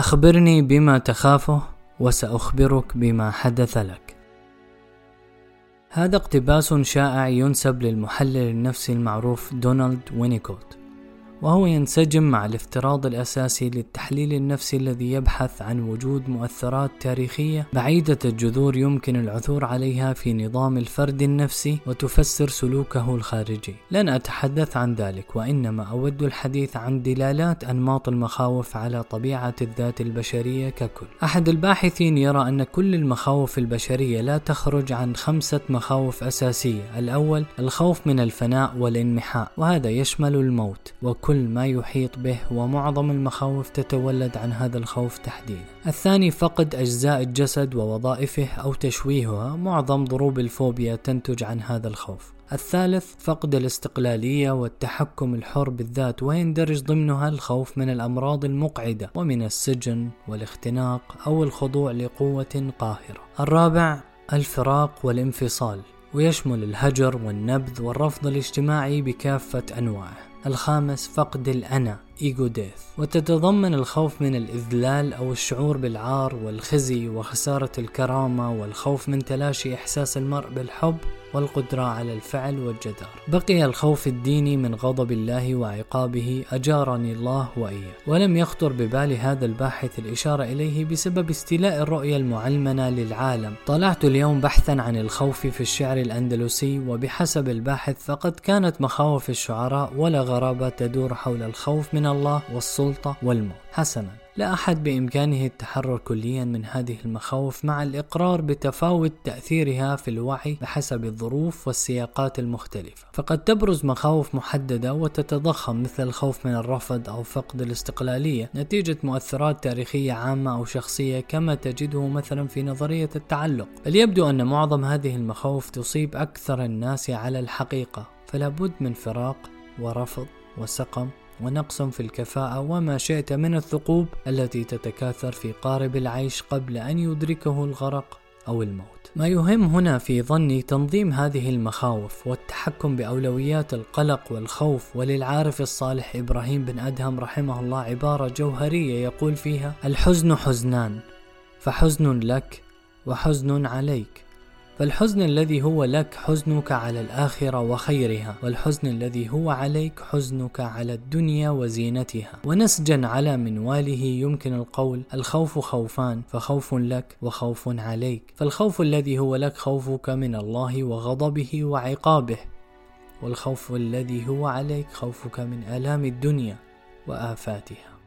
أخبرني بما تخافه وسأخبرك بما حدث لك. هذا اقتباس شائع ينسب للمحلل النفسي المعروف دونالد وينيكوت وهو ينسجم مع الافتراض الأساسي للتحليل النفسي الذي يبحث عن وجود مؤثرات تاريخية بعيدة الجذور يمكن العثور عليها في نظام الفرد النفسي وتفسر سلوكه الخارجي. لن أتحدث عن ذلك وإنما أود الحديث عن دلالات أنماط المخاوف على طبيعة الذات البشرية ككل. أحد الباحثين يرى أن كل المخاوف البشرية لا تخرج عن خمسة مخاوف أساسية. الأول الخوف من الفناء والانمحاء وهذا يشمل الموت وكل كل ما يحيط به ومعظم المخاوف تتولد عن هذا الخوف تحديدا. الثاني فقد أجزاء الجسد ووظائفه أو تشويهها، معظم ضروب الفوبيا تنتج عن هذا الخوف. الثالث فقد الاستقلالية والتحكم الحر بالذات ويندرج ضمنها الخوف من الأمراض المقعدة ومن السجن والاختناق أو الخضوع لقوة قاهرة. الرابع الفراق والانفصال ويشمل الهجر والنبذ والرفض الاجتماعي بكافة أنواعه. الخامس فقد الأنا. إيجو ديث وتتضمن الخوف من الإذلال أو الشعور بالعار والخزي وخسارة الكرامة والخوف من تلاشي إحساس المرء بالحب والقدرة على الفعل والجدار. بقي الخوف الديني من غضب الله وعقابه أجارني الله وإياه، ولم يخطر ببال هذا الباحث الإشارة إليه بسبب استيلاء الرؤية المعلمنة للعالم. طلعت اليوم بحثا عن الخوف في الشعر الأندلسي وبحسب الباحث فقد كانت مخاوف الشعراء ولا غرابة تدور حول الخوف من الله والسلطة والموت. حسنا. لا أحد بإمكانه التحرر كليا من هذه المخاوف مع الإقرار بتفاوت تأثيرها في الوعي بحسب الظروف والسياقات المختلفة. فقد تبرز مخاوف محددة وتتضخم مثل الخوف من الرفض أو فقد الاستقلالية. نتيجة مؤثرات تاريخية عامة أو شخصية كما تجده مثلا في نظرية التعلق. بل يبدو أن معظم هذه المخاوف تصيب أكثر الناس على الحقيقة. فلا بد من فراق ورفض وسقم ونقص في الكفاءة وما شئت من الثقوب التي تتكاثر في قارب العيش قبل أن يدركه الغرق أو الموت. ما يهم هنا في ظني تنظيم هذه المخاوف والتحكم بأولويات القلق والخوف وللعارف الصالح إبراهيم بن أدهم رحمه الله عبارة جوهرية يقول فيها: الحزن حزنان فحزن لك وحزن عليك فالحزن الذي هو لك حزنك على الآخرة وخيرها والحزن الذي هو عليك حزنك على الدنيا وزينتها. ونسجا على منواله يمكن القول الخوف خوفان فخوف لك وخوف عليك. فالخوف الذي هو لك خوفك من الله وغضبه وعقابه والخوف الذي هو عليك خوفك من آلام الدنيا وآفاتها.